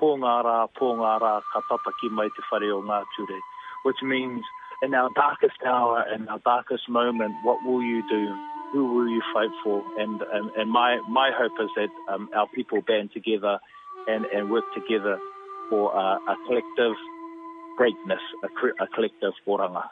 pō ngā rā, pō rā, ka papaki mai te whare o ngā ture. Which means, in our darkest hour, in our darkest moment, what will you do? Who will you fight for? And, and, and my, my hope is that um, our people band together and, and work together for uh, a collective greatness, a, a collective oranga.